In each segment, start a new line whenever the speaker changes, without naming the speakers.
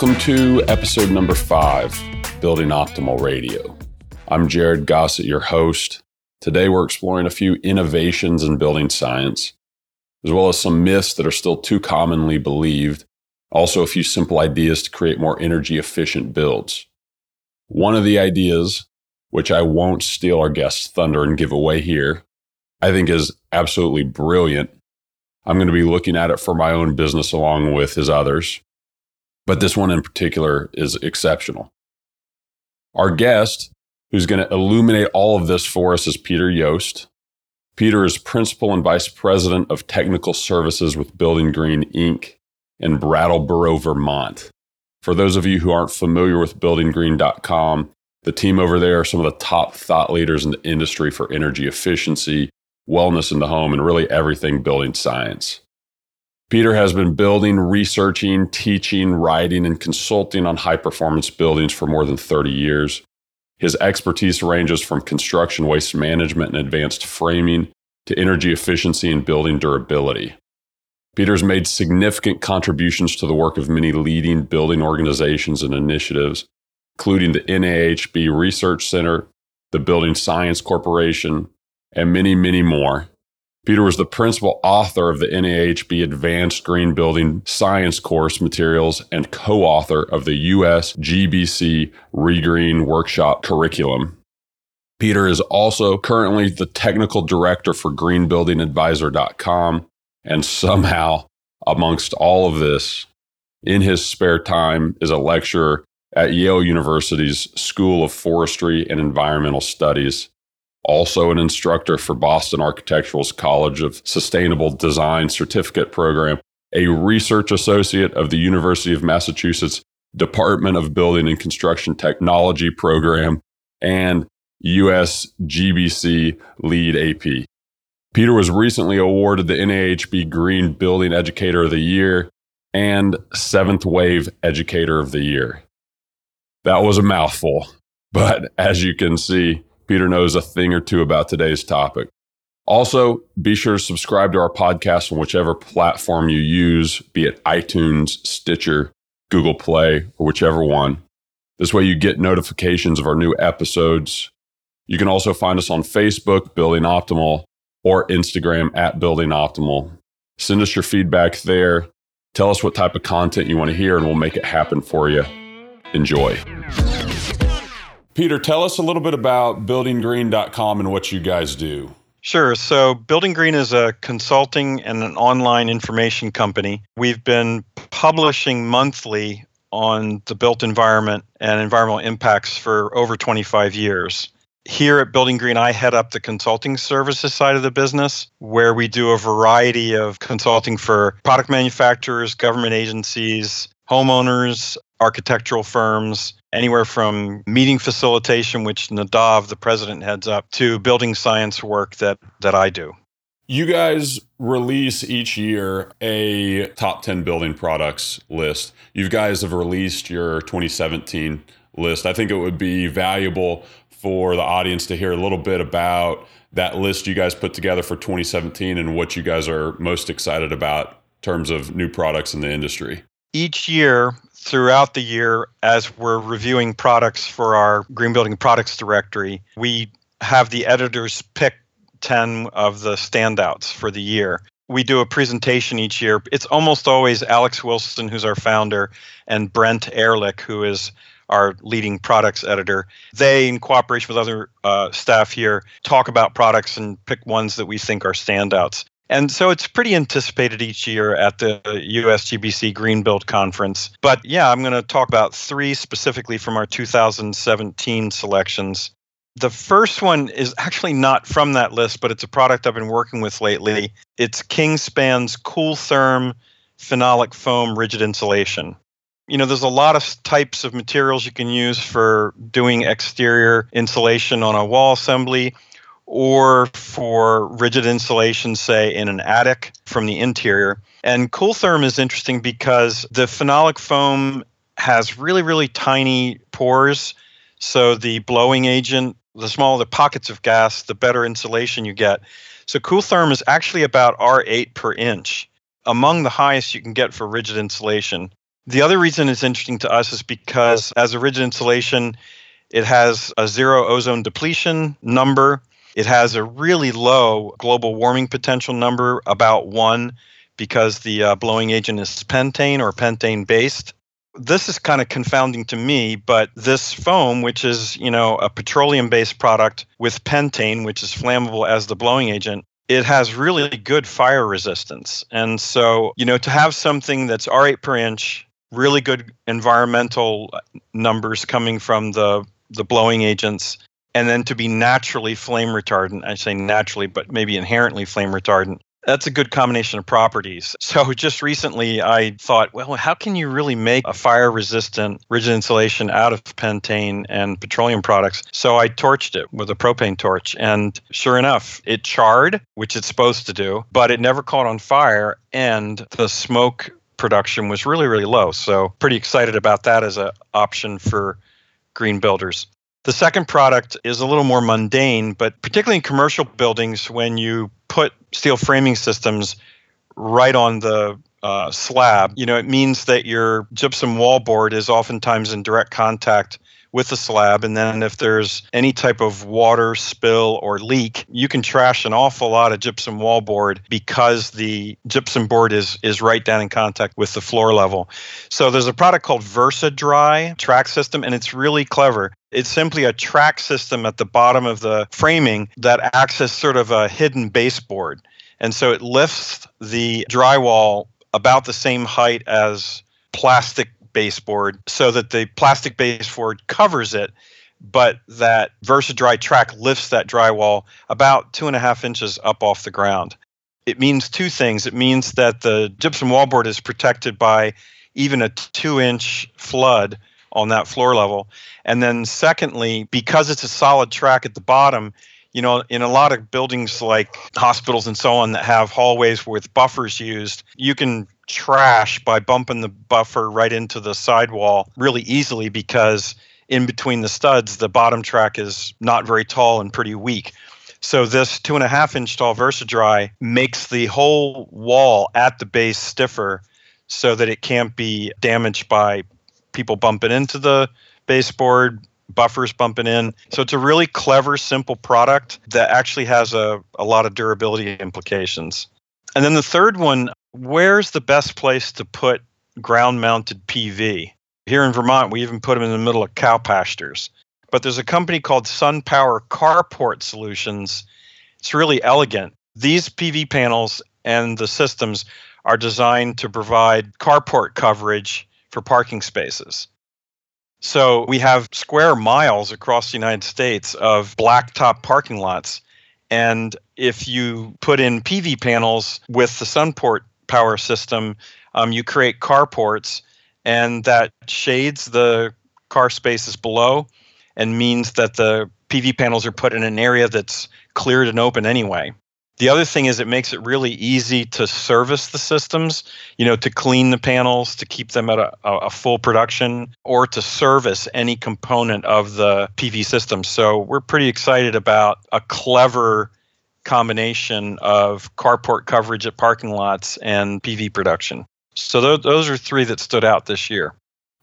Welcome to episode number five, Building Optimal Radio. I'm Jared Gossett, your host. Today we're exploring a few innovations in building science, as well as some myths that are still too commonly believed, also a few simple ideas to create more energy efficient builds. One of the ideas, which I won't steal our guest's thunder and give away here, I think is absolutely brilliant. I'm going to be looking at it for my own business along with his others but this one in particular is exceptional. Our guest, who's going to illuminate all of this for us, is Peter Yost. Peter is principal and vice president of technical services with Building Green Inc. in Brattleboro, Vermont. For those of you who aren't familiar with buildinggreen.com, the team over there are some of the top thought leaders in the industry for energy efficiency, wellness in the home, and really everything building science. Peter has been building, researching, teaching, writing, and consulting on high performance buildings for more than 30 years. His expertise ranges from construction waste management and advanced framing to energy efficiency and building durability. Peter's made significant contributions to the work of many leading building organizations and initiatives, including the NAHB Research Center, the Building Science Corporation, and many, many more. Peter was the principal author of the NAHB Advanced Green Building Science course materials and co author of the US GBC Regreen Workshop curriculum. Peter is also currently the technical director for greenbuildingadvisor.com. And somehow, amongst all of this, in his spare time, is a lecturer at Yale University's School of Forestry and Environmental Studies also an instructor for Boston Architectural's College of Sustainable Design certificate program, a research associate of the University of Massachusetts Department of Building and Construction Technology program, and US GBC LEED AP. Peter was recently awarded the NAHB Green Building Educator of the Year and Seventh Wave Educator of the Year. That was a mouthful, but as you can see, Peter knows a thing or two about today's topic. Also, be sure to subscribe to our podcast on whichever platform you use, be it iTunes, Stitcher, Google Play, or whichever one. This way you get notifications of our new episodes. You can also find us on Facebook, Building Optimal, or Instagram at Building Optimal. Send us your feedback there. Tell us what type of content you want to hear, and we'll make it happen for you. Enjoy. Peter, tell us a little bit about buildinggreen.com and what you guys do.
Sure. So, Building Green is a consulting and an online information company. We've been publishing monthly on the built environment and environmental impacts for over 25 years. Here at Building Green, I head up the consulting services side of the business, where we do a variety of consulting for product manufacturers, government agencies, homeowners, architectural firms, anywhere from meeting facilitation, which Nadav, the president, heads up, to building science work that, that I do.
You guys release each year a top 10 building products list. You guys have released your 2017 list. I think it would be valuable for the audience to hear a little bit about that list you guys put together for 2017 and what you guys are most excited about in terms of new products in the industry.
Each year, throughout the year as we're reviewing products for our green building products directory we have the editors pick 10 of the standouts for the year. We do a presentation each year. It's almost always alex wilson who's our founder and brent ehrlich who is our leading products editor. They in cooperation with other uh, staff here talk about products and pick ones that we think are standouts and so it's pretty anticipated each year at the USGBC Greenbuild Conference. But yeah, I'm going to talk about three specifically from our 2017 selections. The first one is actually not from that list, but it's a product I've been working with lately. It's Kingspan's Kooltherm phenolic foam rigid insulation. You know, there's a lot of types of materials you can use for doing exterior insulation on a wall assembly or for rigid insulation, say in an attic from the interior. And Kooltherm is interesting because the phenolic foam has really, really tiny pores. So the blowing agent, the smaller the pockets of gas, the better insulation you get. So Kooltherm is actually about R8 per inch, among the highest you can get for rigid insulation. The other reason it's interesting to us is because as a rigid insulation, it has a zero ozone depletion number. It has a really low global warming potential number, about one, because the uh, blowing agent is pentane or pentane based. This is kind of confounding to me, but this foam, which is, you know, a petroleum based product with pentane, which is flammable as the blowing agent, it has really good fire resistance. And so, you know, to have something that's R8 per inch, really good environmental numbers coming from the the blowing agents and then to be naturally flame retardant i say naturally but maybe inherently flame retardant that's a good combination of properties. So just recently I thought, well, how can you really make a fire resistant rigid insulation out of pentane and petroleum products? So I torched it with a propane torch and sure enough, it charred, which it's supposed to do, but it never caught on fire and the smoke production was really really low. So pretty excited about that as an option for green builders. The second product is a little more mundane, but particularly in commercial buildings, when you put steel framing systems right on the uh, slab, you know, it means that your gypsum wallboard is oftentimes in direct contact with the slab. And then if there's any type of water spill or leak, you can trash an awful lot of gypsum wallboard because the gypsum board is is right down in contact with the floor level. So there's a product called Versa Dry track system, and it's really clever. It's simply a track system at the bottom of the framing that acts as sort of a hidden baseboard. And so it lifts the drywall about the same height as plastic baseboard so that the plastic baseboard covers it, but that VersaDry track lifts that drywall about two and a half inches up off the ground. It means two things. It means that the gypsum wallboard is protected by even a two inch flood on that floor level. And then, secondly, because it's a solid track at the bottom, you know, in a lot of buildings like hospitals and so on that have hallways with buffers used, you can trash by bumping the buffer right into the sidewall really easily because in between the studs, the bottom track is not very tall and pretty weak. So this two and a half inch tall VersaDry makes the whole wall at the base stiffer so that it can't be damaged by people bumping into the baseboard, buffers bumping in. So it's a really clever, simple product that actually has a, a lot of durability implications. And then the third one, where's the best place to put ground mounted PV? Here in Vermont, we even put them in the middle of cow pastures. But there's a company called SunPower Carport Solutions. It's really elegant. These PV panels and the systems are designed to provide carport coverage for parking spaces. So we have square miles across the United States of blacktop parking lots. And if you put in PV panels with the Sunport power system, um, you create carports, and that shades the car spaces below and means that the PV panels are put in an area that's cleared and open anyway. The other thing is it makes it really easy to service the systems, you know, to clean the panels, to keep them at a, a, full production, or to service any component of the PV system. So we're pretty excited about a clever combination of carport coverage at parking lots and PV production. So those, those are three that stood out this year.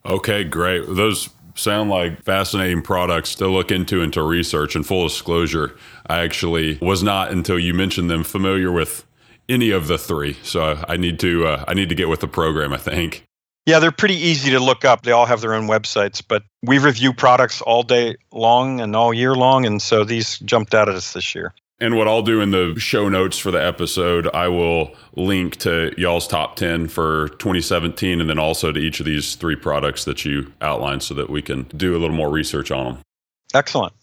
Okay, great. Those sound like fascinating products to look into and to research. And full disclosure, I actually was not until you mentioned them familiar with any of the three. So I need to uh, I need to get with the program. I think.
Yeah, they're pretty easy to look up. They all have their own websites, but we review products all day long and all year long, and so these jumped out at us this year.
And what I'll do in the show notes for the episode, I will link to y'all's top 10 for 2017 and then also to each of these three products that you outlined so that we can do a little more research on them.
Excellent.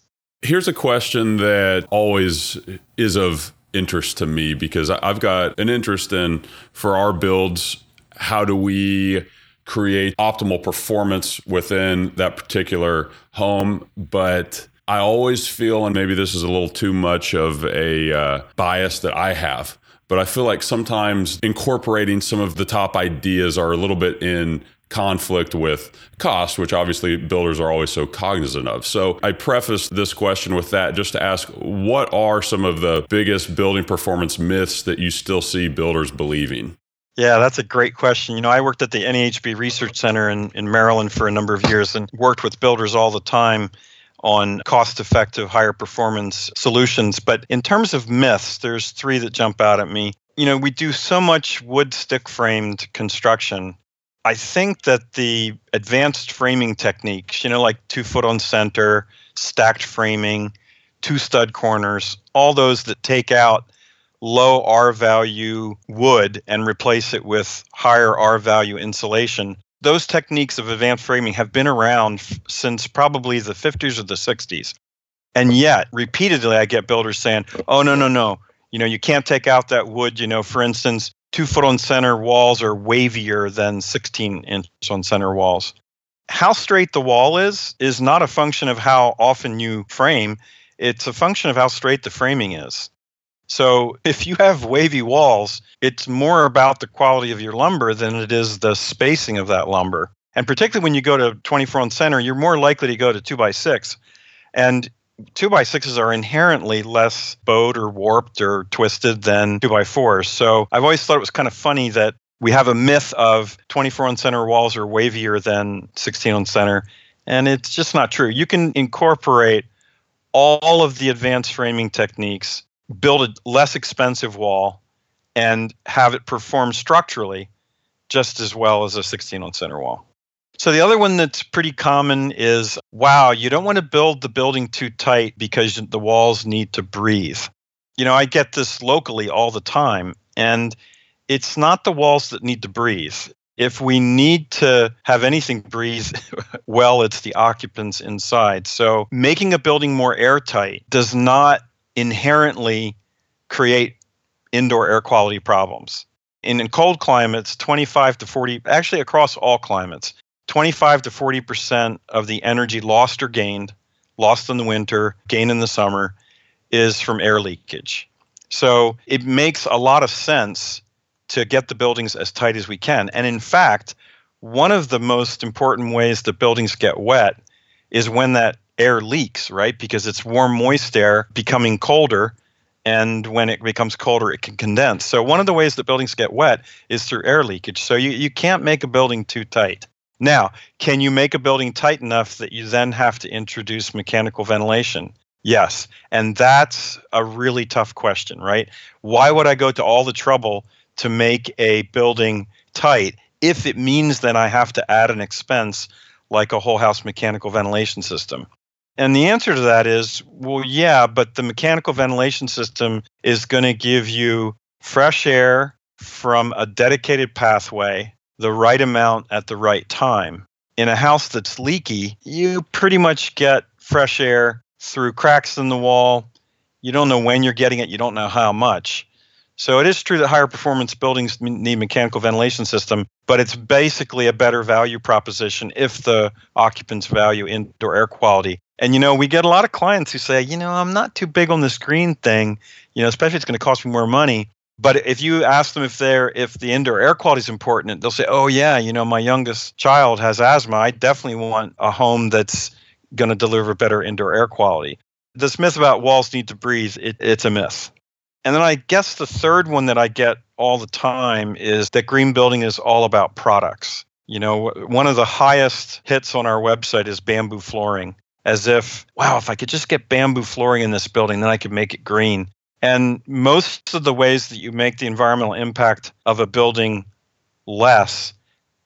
Here's a question that always is of interest to me because I've got an interest in for our builds, how do we create optimal performance within that particular home? But I always feel, and maybe this is a little too much of a uh, bias that I have, but I feel like sometimes incorporating some of the top ideas are a little bit in conflict with cost, which obviously builders are always so cognizant of. So I preface this question with that just to ask what are some of the biggest building performance myths that you still see builders believing?
Yeah, that's a great question. You know, I worked at the NAHB Research Center in, in Maryland for a number of years and worked with builders all the time on cost effective, higher performance solutions. But in terms of myths, there's three that jump out at me. You know, we do so much wood stick framed construction. I think that the advanced framing techniques, you know, like two foot on center, stacked framing, two stud corners, all those that take out low R value wood and replace it with higher R value insulation. Those techniques of advanced framing have been around f- since probably the 50s or the 60s. And yet, repeatedly, I get builders saying, oh, no, no, no. You know, you can't take out that wood. You know, for instance, two foot on center walls are wavier than 16 inch on center walls. How straight the wall is, is not a function of how often you frame, it's a function of how straight the framing is. So if you have wavy walls, it's more about the quality of your lumber than it is the spacing of that lumber. And particularly when you go to 24 on center, you're more likely to go to 2 by 6 And 2 by 6s are inherently less bowed or warped or twisted than 2 by 4s So I've always thought it was kind of funny that we have a myth of 24 on center walls are wavier than 16 on center. And it's just not true. You can incorporate all of the advanced framing techniques build a less expensive wall and have it perform structurally just as well as a 16 on center wall. So the other one that's pretty common is wow, you don't want to build the building too tight because the walls need to breathe. You know, I get this locally all the time and it's not the walls that need to breathe. If we need to have anything breathe well, it's the occupants inside. So making a building more airtight does not inherently create indoor air quality problems. In, cold climates, 25 to 40, actually across all climates, 25 to 40% of the energy lost or gained, lost in the winter, gained in the summer, is from air leakage. So it makes a lot of sense to get the buildings as tight as we can. And in fact, one of the most important ways that buildings get wet is when that air leaks, right? Because it's warm, moist air becoming colder. And when it becomes colder, it can condense. So, one of the ways that buildings get wet is through air leakage. So, you, you can't make a building too tight. Now, can you make a building tight enough that you then have to introduce mechanical ventilation? Yes. And that's a really tough question, right? Why would I go to all the trouble to make a building tight if it means that I have to add an expense like a whole house mechanical ventilation system? And the answer to that is well, yeah, but the mechanical ventilation system is going to give you fresh air from a dedicated pathway, the right amount at the right time. In a house that's leaky, you pretty much get fresh air through cracks in the wall. You don't know when you're getting it, you don't know how much. So it is true that higher performance buildings need mechanical ventilation system, but it's basically a better value proposition if the occupants value indoor air quality. And you know, we get a lot of clients who say, you know, I'm not too big on this green thing, you know, especially it's going to cost me more money. But if you ask them if they're if the indoor air quality is important, they'll say, "Oh yeah, you know, my youngest child has asthma. I definitely want a home that's going to deliver better indoor air quality." This myth about walls need to breathe, it, it's a myth. And then I guess the third one that I get all the time is that green building is all about products. You know, one of the highest hits on our website is bamboo flooring, as if, wow, if I could just get bamboo flooring in this building, then I could make it green. And most of the ways that you make the environmental impact of a building less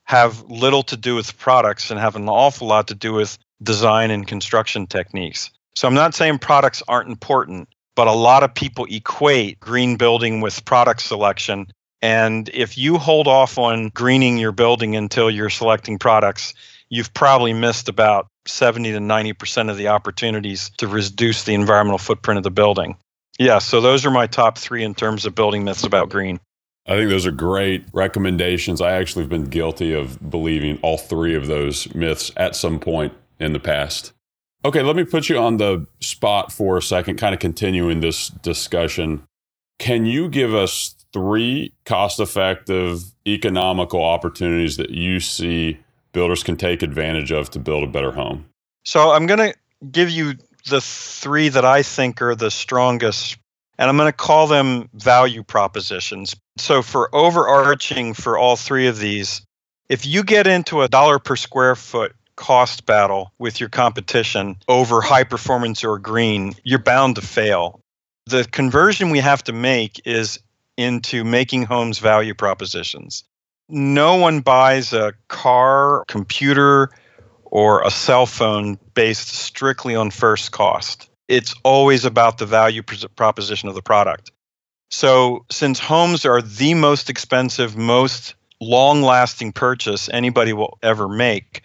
have little to do with products and have an awful lot to do with design and construction techniques. So I'm not saying products aren't important, but a lot of people equate green building with product selection. And if you hold off on greening your building until you're selecting products, you've probably missed about 70 to 90% of the opportunities to reduce the environmental footprint of the building. Yeah, so those are my top three in terms of building myths about green.
I think those are great recommendations. I actually have been guilty of believing all three of those myths at some point in the past. Okay, let me put you on the spot for a second, kind of continuing this discussion. Can you give us three cost effective, economical opportunities that you see builders can take advantage of to build a better home?
So I'm going to give you the three that I think are the strongest, and I'm going to call them value propositions. So, for overarching for all three of these, if you get into a dollar per square foot cost battle with your competition over high performance or green, you're bound to fail. The conversion we have to make is into making homes value propositions. No one buys a car, computer, or a cell phone based strictly on first cost. It's always about the value proposition of the product. So, since homes are the most expensive, most long lasting purchase anybody will ever make,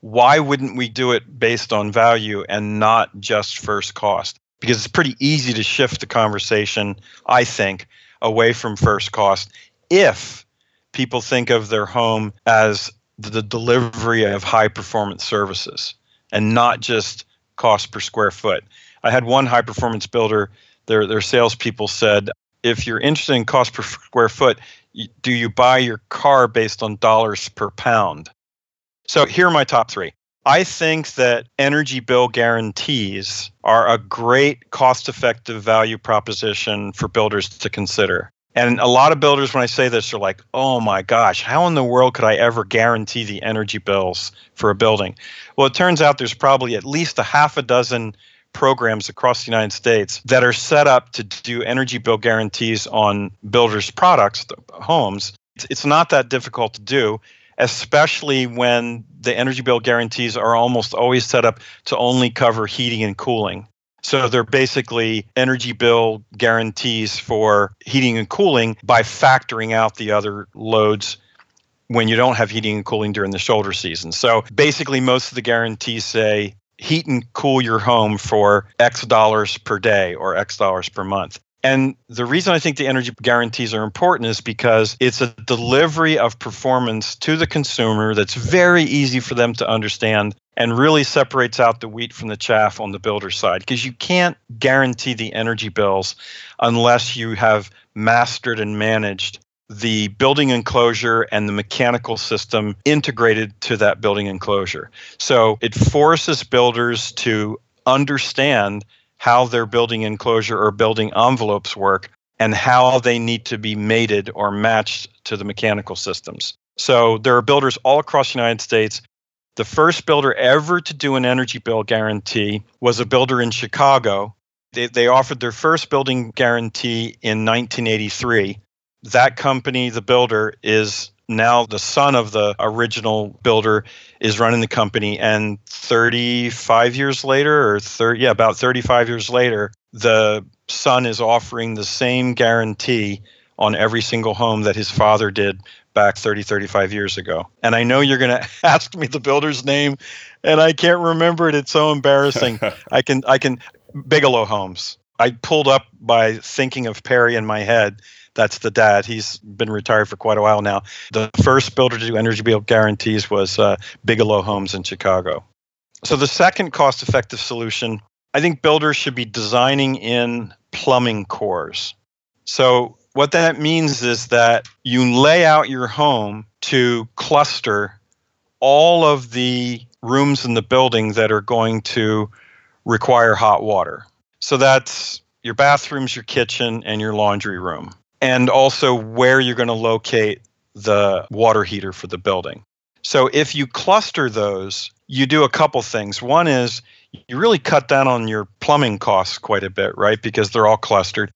why wouldn't we do it based on value and not just first cost? Because it's pretty easy to shift the conversation, I think, away from first cost if people think of their home as the delivery of high performance services and not just cost per square foot. I had one high performance builder, their, their salespeople said, if you're interested in cost per square foot, do you buy your car based on dollars per pound? So here are my top three. I think that energy bill guarantees are a great cost effective value proposition for builders to consider. And a lot of builders, when I say this, are like, oh my gosh, how in the world could I ever guarantee the energy bills for a building? Well, it turns out there's probably at least a half a dozen programs across the United States that are set up to do energy bill guarantees on builders' products, homes. It's not that difficult to do especially when the energy bill guarantees are almost always set up to only cover heating and cooling. So they're basically energy bill guarantees for heating and cooling by factoring out the other loads when you don't have heating and cooling during the shoulder season. So basically, most of the guarantees say heat and cool your home for X dollars per day or X dollars per month. And the reason I think the energy guarantees are important is because it's a delivery of performance to the consumer that's very easy for them to understand and really separates out the wheat from the chaff on the builder side because you can't guarantee the energy bills unless you have mastered and managed the building enclosure and the mechanical system integrated to that building enclosure. So it forces builders to understand how their building enclosure or building envelopes work and how they need to be mated or matched to the mechanical systems. So there are builders all across the United States. The first builder ever to do an energy bill guarantee was a builder in Chicago. They, they offered their first building guarantee in 1983. That company, the builder, is now the son of the original builder is running the company and 35 years later or 30 yeah about 35 years later the son is offering the same guarantee on every single home that his father did back 30 35 years ago. And i know you're going to ask me the builder's name and i can't remember it. It's so embarrassing. I can i can bigelow homes. I pulled up by thinking of perry in my head that's the dad. He's been retired for quite a while now. The first builder to do energy bill guarantees was uh, Bigelow Homes in Chicago. So the second cost-effective solution, I think builders should be designing in plumbing cores. So what that means is that you lay out your home to cluster all of the rooms in the building that are going to require hot water. So that's your bathrooms, your kitchen, and your laundry room and also where you're going to locate the water heater for the building. So if you cluster those, you do a couple things. One is you really cut down on your plumbing costs quite a bit, right? Because they're all clustered.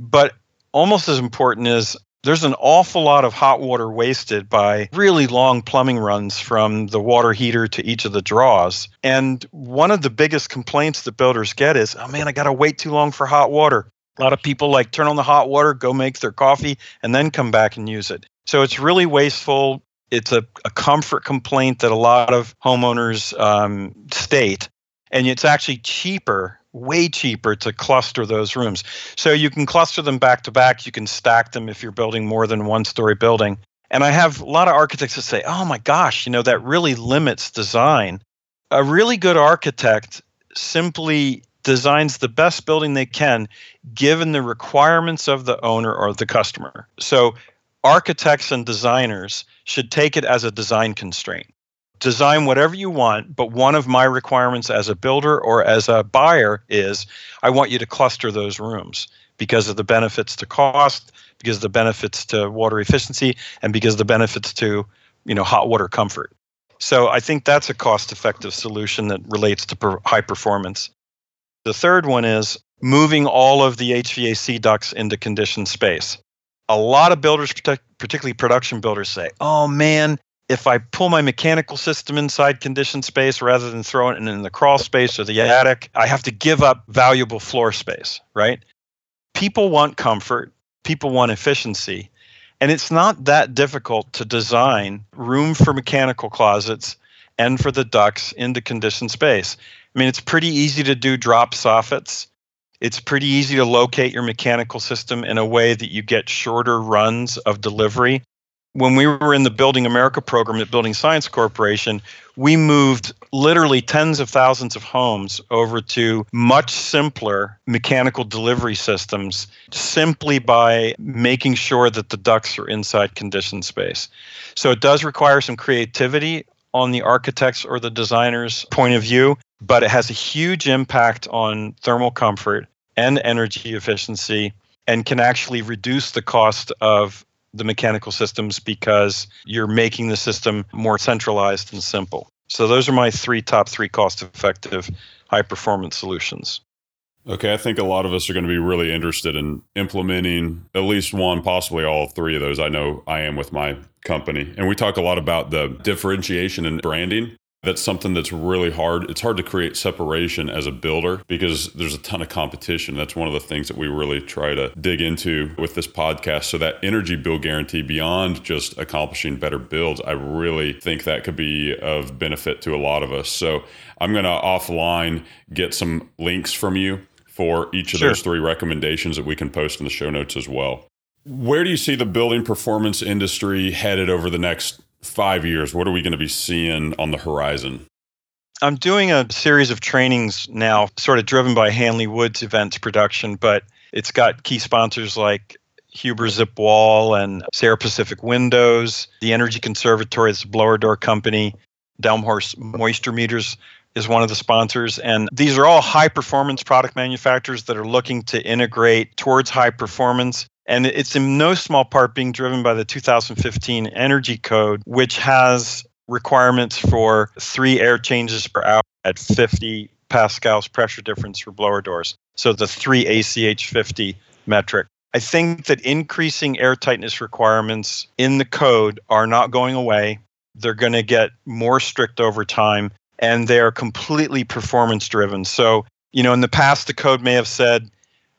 But almost as important is there's an awful lot of hot water wasted by really long plumbing runs from the water heater to each of the draws. And one of the biggest complaints that builders get is, oh man, I got to wait too long for hot water. A lot of people like turn on the hot water, go make their coffee, and then come back and use it. So it's really wasteful. It's a, a comfort complaint that a lot of homeowners um, state. And it's actually cheaper, way cheaper to cluster those rooms. So you can cluster them back to back. You can stack them if you're building more than one story building. And I have a lot of architects that say, oh my gosh, you know, that really limits design. A really good architect simply designs the best building they can given the requirements of the owner or the customer. So architects and designers should take it as a design constraint. Design whatever you want, but one of my requirements as a builder or as a buyer is I want you to cluster those rooms because of the benefits to cost, because of the benefits to water efficiency and because of the benefits to you know hot water comfort. So I think that's a cost-effective solution that relates to per- high performance. The third one is moving all of the HVAC ducts into conditioned space. A lot of builders, particularly production builders, say, "Oh man, if I pull my mechanical system inside conditioned space rather than throwing it in the crawl space or the attic, I have to give up valuable floor space, right? People want comfort, people want efficiency, and it's not that difficult to design room for mechanical closets and for the ducts into conditioned space. I mean, it's pretty easy to do drop soffits. It's pretty easy to locate your mechanical system in a way that you get shorter runs of delivery when we were in the Building America program at Building Science Corporation, we moved literally tens of thousands of homes over to much simpler mechanical delivery systems simply by making sure that the ducts are inside conditioned space. So it does require some creativity on the architect's or the designer's point of view, but it has a huge impact on thermal comfort and energy efficiency and can actually reduce the cost of the mechanical systems because you're making the system more centralized and simple. So those are my three top three cost effective high performance solutions.
Okay, I think a lot of us are going to be really interested in implementing at least one, possibly all three of those. I know I am with my company. And we talk a lot about the differentiation and branding that's something that's really hard. It's hard to create separation as a builder because there's a ton of competition. That's one of the things that we really try to dig into with this podcast. So, that energy bill guarantee, beyond just accomplishing better builds, I really think that could be of benefit to a lot of us. So, I'm going to offline get some links from you for each of sure. those three recommendations that we can post in the show notes as well. Where do you see the building performance industry headed over the next five years? What are we going to be seeing on the horizon?
I'm doing a series of trainings now, sort of driven by Hanley Woods Events Production, but it's got key sponsors like Huber Zip Wall and Sierra Pacific Windows, the Energy Conservatory, it's a blower door company, Delmhorst Moisture Meters is one of the sponsors. And these are all high performance product manufacturers that are looking to integrate towards high performance and it's in no small part being driven by the 2015 Energy Code, which has requirements for three air changes per hour at 50 pascals pressure difference for blower doors. So the three ACH 50 metric. I think that increasing air tightness requirements in the code are not going away. They're going to get more strict over time, and they are completely performance driven. So, you know, in the past, the code may have said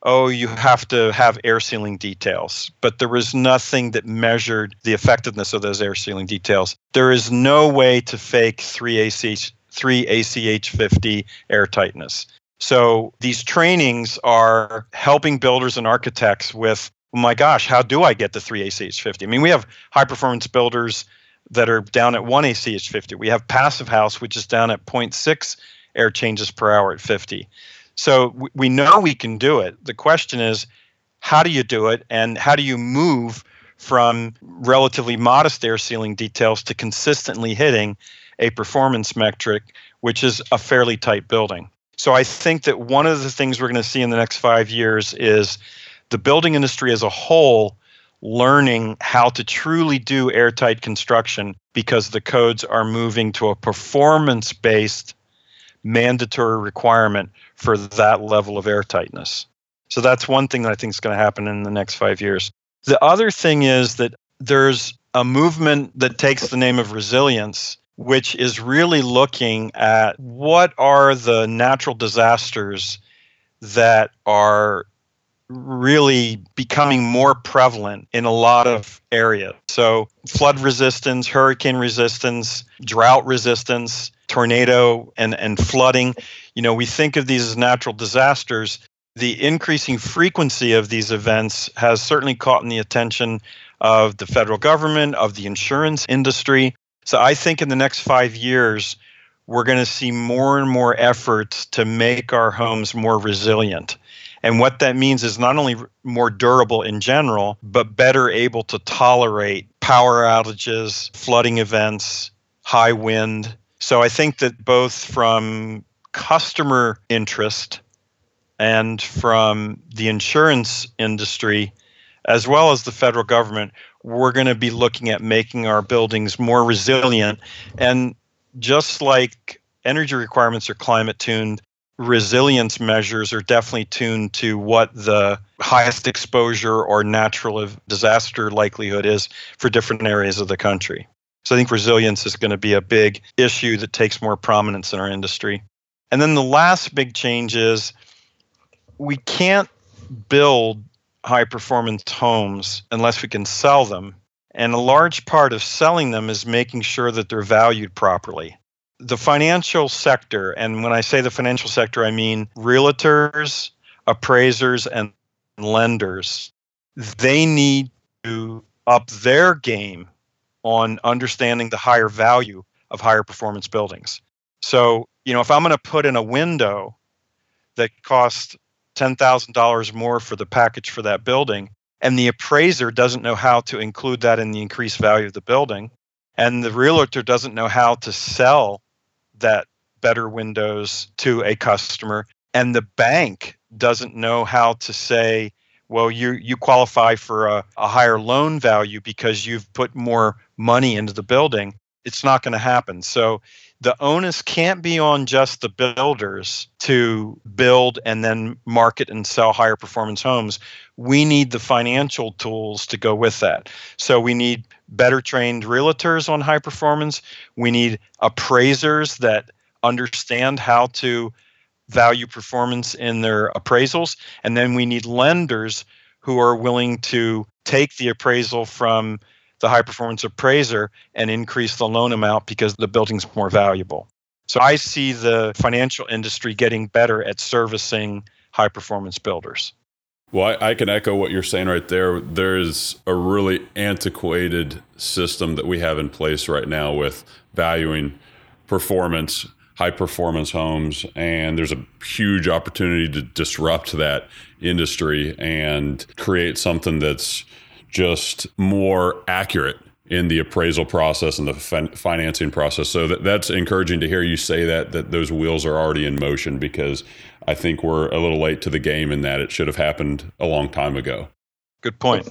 oh, you have to have air sealing details. But there was nothing that measured the effectiveness of those air sealing details. There is no way to fake 3 ACH, 3 ACH 50 air tightness. So these trainings are helping builders and architects with, oh my gosh, how do I get the 3 ACH 50? I mean, we have high performance builders that are down at 1 ACH 50. We have Passive House, which is down at 0.6 air changes per hour at 50. So we know we can do it. The question is, how do you do it, and how do you move from relatively modest air sealing details to consistently hitting a performance metric, which is a fairly tight building? So I think that one of the things we're going to see in the next five years is the building industry as a whole learning how to truly do airtight construction because the codes are moving to a performance based mandatory requirement for that level of airtightness. So that's one thing that I think is going to happen in the next five years. The other thing is that there's a movement that takes the name of resilience, which is really looking at what are the natural disasters that are really becoming more prevalent in a lot of areas. So, flood resistance, hurricane resistance, drought resistance, tornado and, and flooding. You know, we think of these as natural disasters. The increasing frequency of these events has certainly caught in the attention of the federal government, of the insurance industry. So I think in the next five years, we're going to see more and more efforts to make our homes more resilient. And what that means is not only more durable in general, but better able to tolerate power outages, flooding events, high wind, so I think that both from customer interest and from the insurance industry, as well as the federal government, we're going to be looking at making our buildings more resilient. And just like energy requirements are climate tuned, resilience measures are definitely tuned to what the highest exposure or natural disaster likelihood is for different areas of the country. So I think resilience is going to be a big issue that takes more prominence in our industry. And then the last big change is we can't build high performance homes unless we can sell them. And a large part of selling them is making sure that they're valued properly. The financial sector, and when I say the financial sector, I mean realtors, appraisers, and lenders, they need to up their game on understanding the higher value of higher performance buildings. So, you know, if I'm going to put in a window that costs $10,000 more for the package for that building, and the appraiser doesn't know how to include that in the increased value of the building, and the realtor doesn't know how to sell that better windows to a customer, and the bank doesn't know how to say, well, you you qualify for a, a higher loan value because you've put more money into the building. It's not going to happen. So the onus can't be on just the builders to build and then market and sell higher performance homes. We need the financial tools to go with that. So we need better trained realtors on high performance. We need appraisers that understand how to value performance in their appraisals. And then we need lenders who are willing to take the appraisal from the high performance appraiser and increase the loan amount because the building's more valuable. So I see the financial industry getting better at servicing high performance builders.
Well, I, I, can echo what you're saying right there. There's a really antiquated system that we have in place right now with valuing performance, high performance homes, and there's a huge opportunity to disrupt that industry and create something that's just more accurate in the appraisal process and the fin- financing process. So that, that's encouraging to hear you say that that those wheels are already in motion because I think we're a little late to the game in that it should have happened a long time ago.
Good point.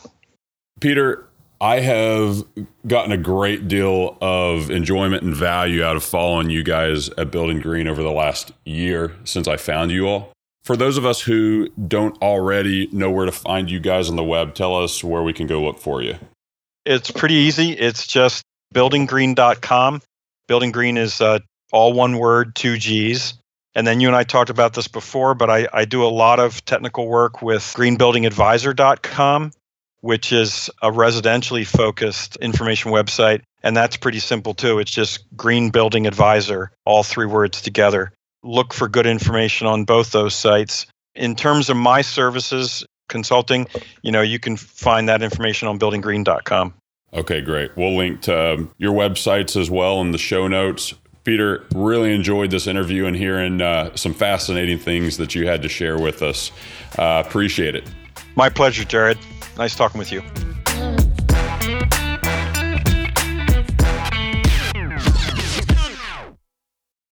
Peter, I have gotten a great deal of enjoyment and value out of following you guys at Building Green over the last year since I found you all. For those of us who don't already know where to find you guys on the web, tell us where we can go look for you.
It's pretty easy. It's just buildinggreen.com. Building Green is uh, all one word, two G's. And then you and I talked about this before, but I, I do a lot of technical work with greenbuildingadvisor.com, which is a residentially focused information website. And that's pretty simple too. It's just Green Building Advisor, all three words together look for good information on both those sites. In terms of my services, consulting, you know, you can find that information on buildinggreen.com.
Okay, great. We'll link to um, your websites as well in the show notes. Peter, really enjoyed this interview and hearing uh, some fascinating things that you had to share with us. Uh, appreciate it.
My pleasure, Jared. Nice talking with you.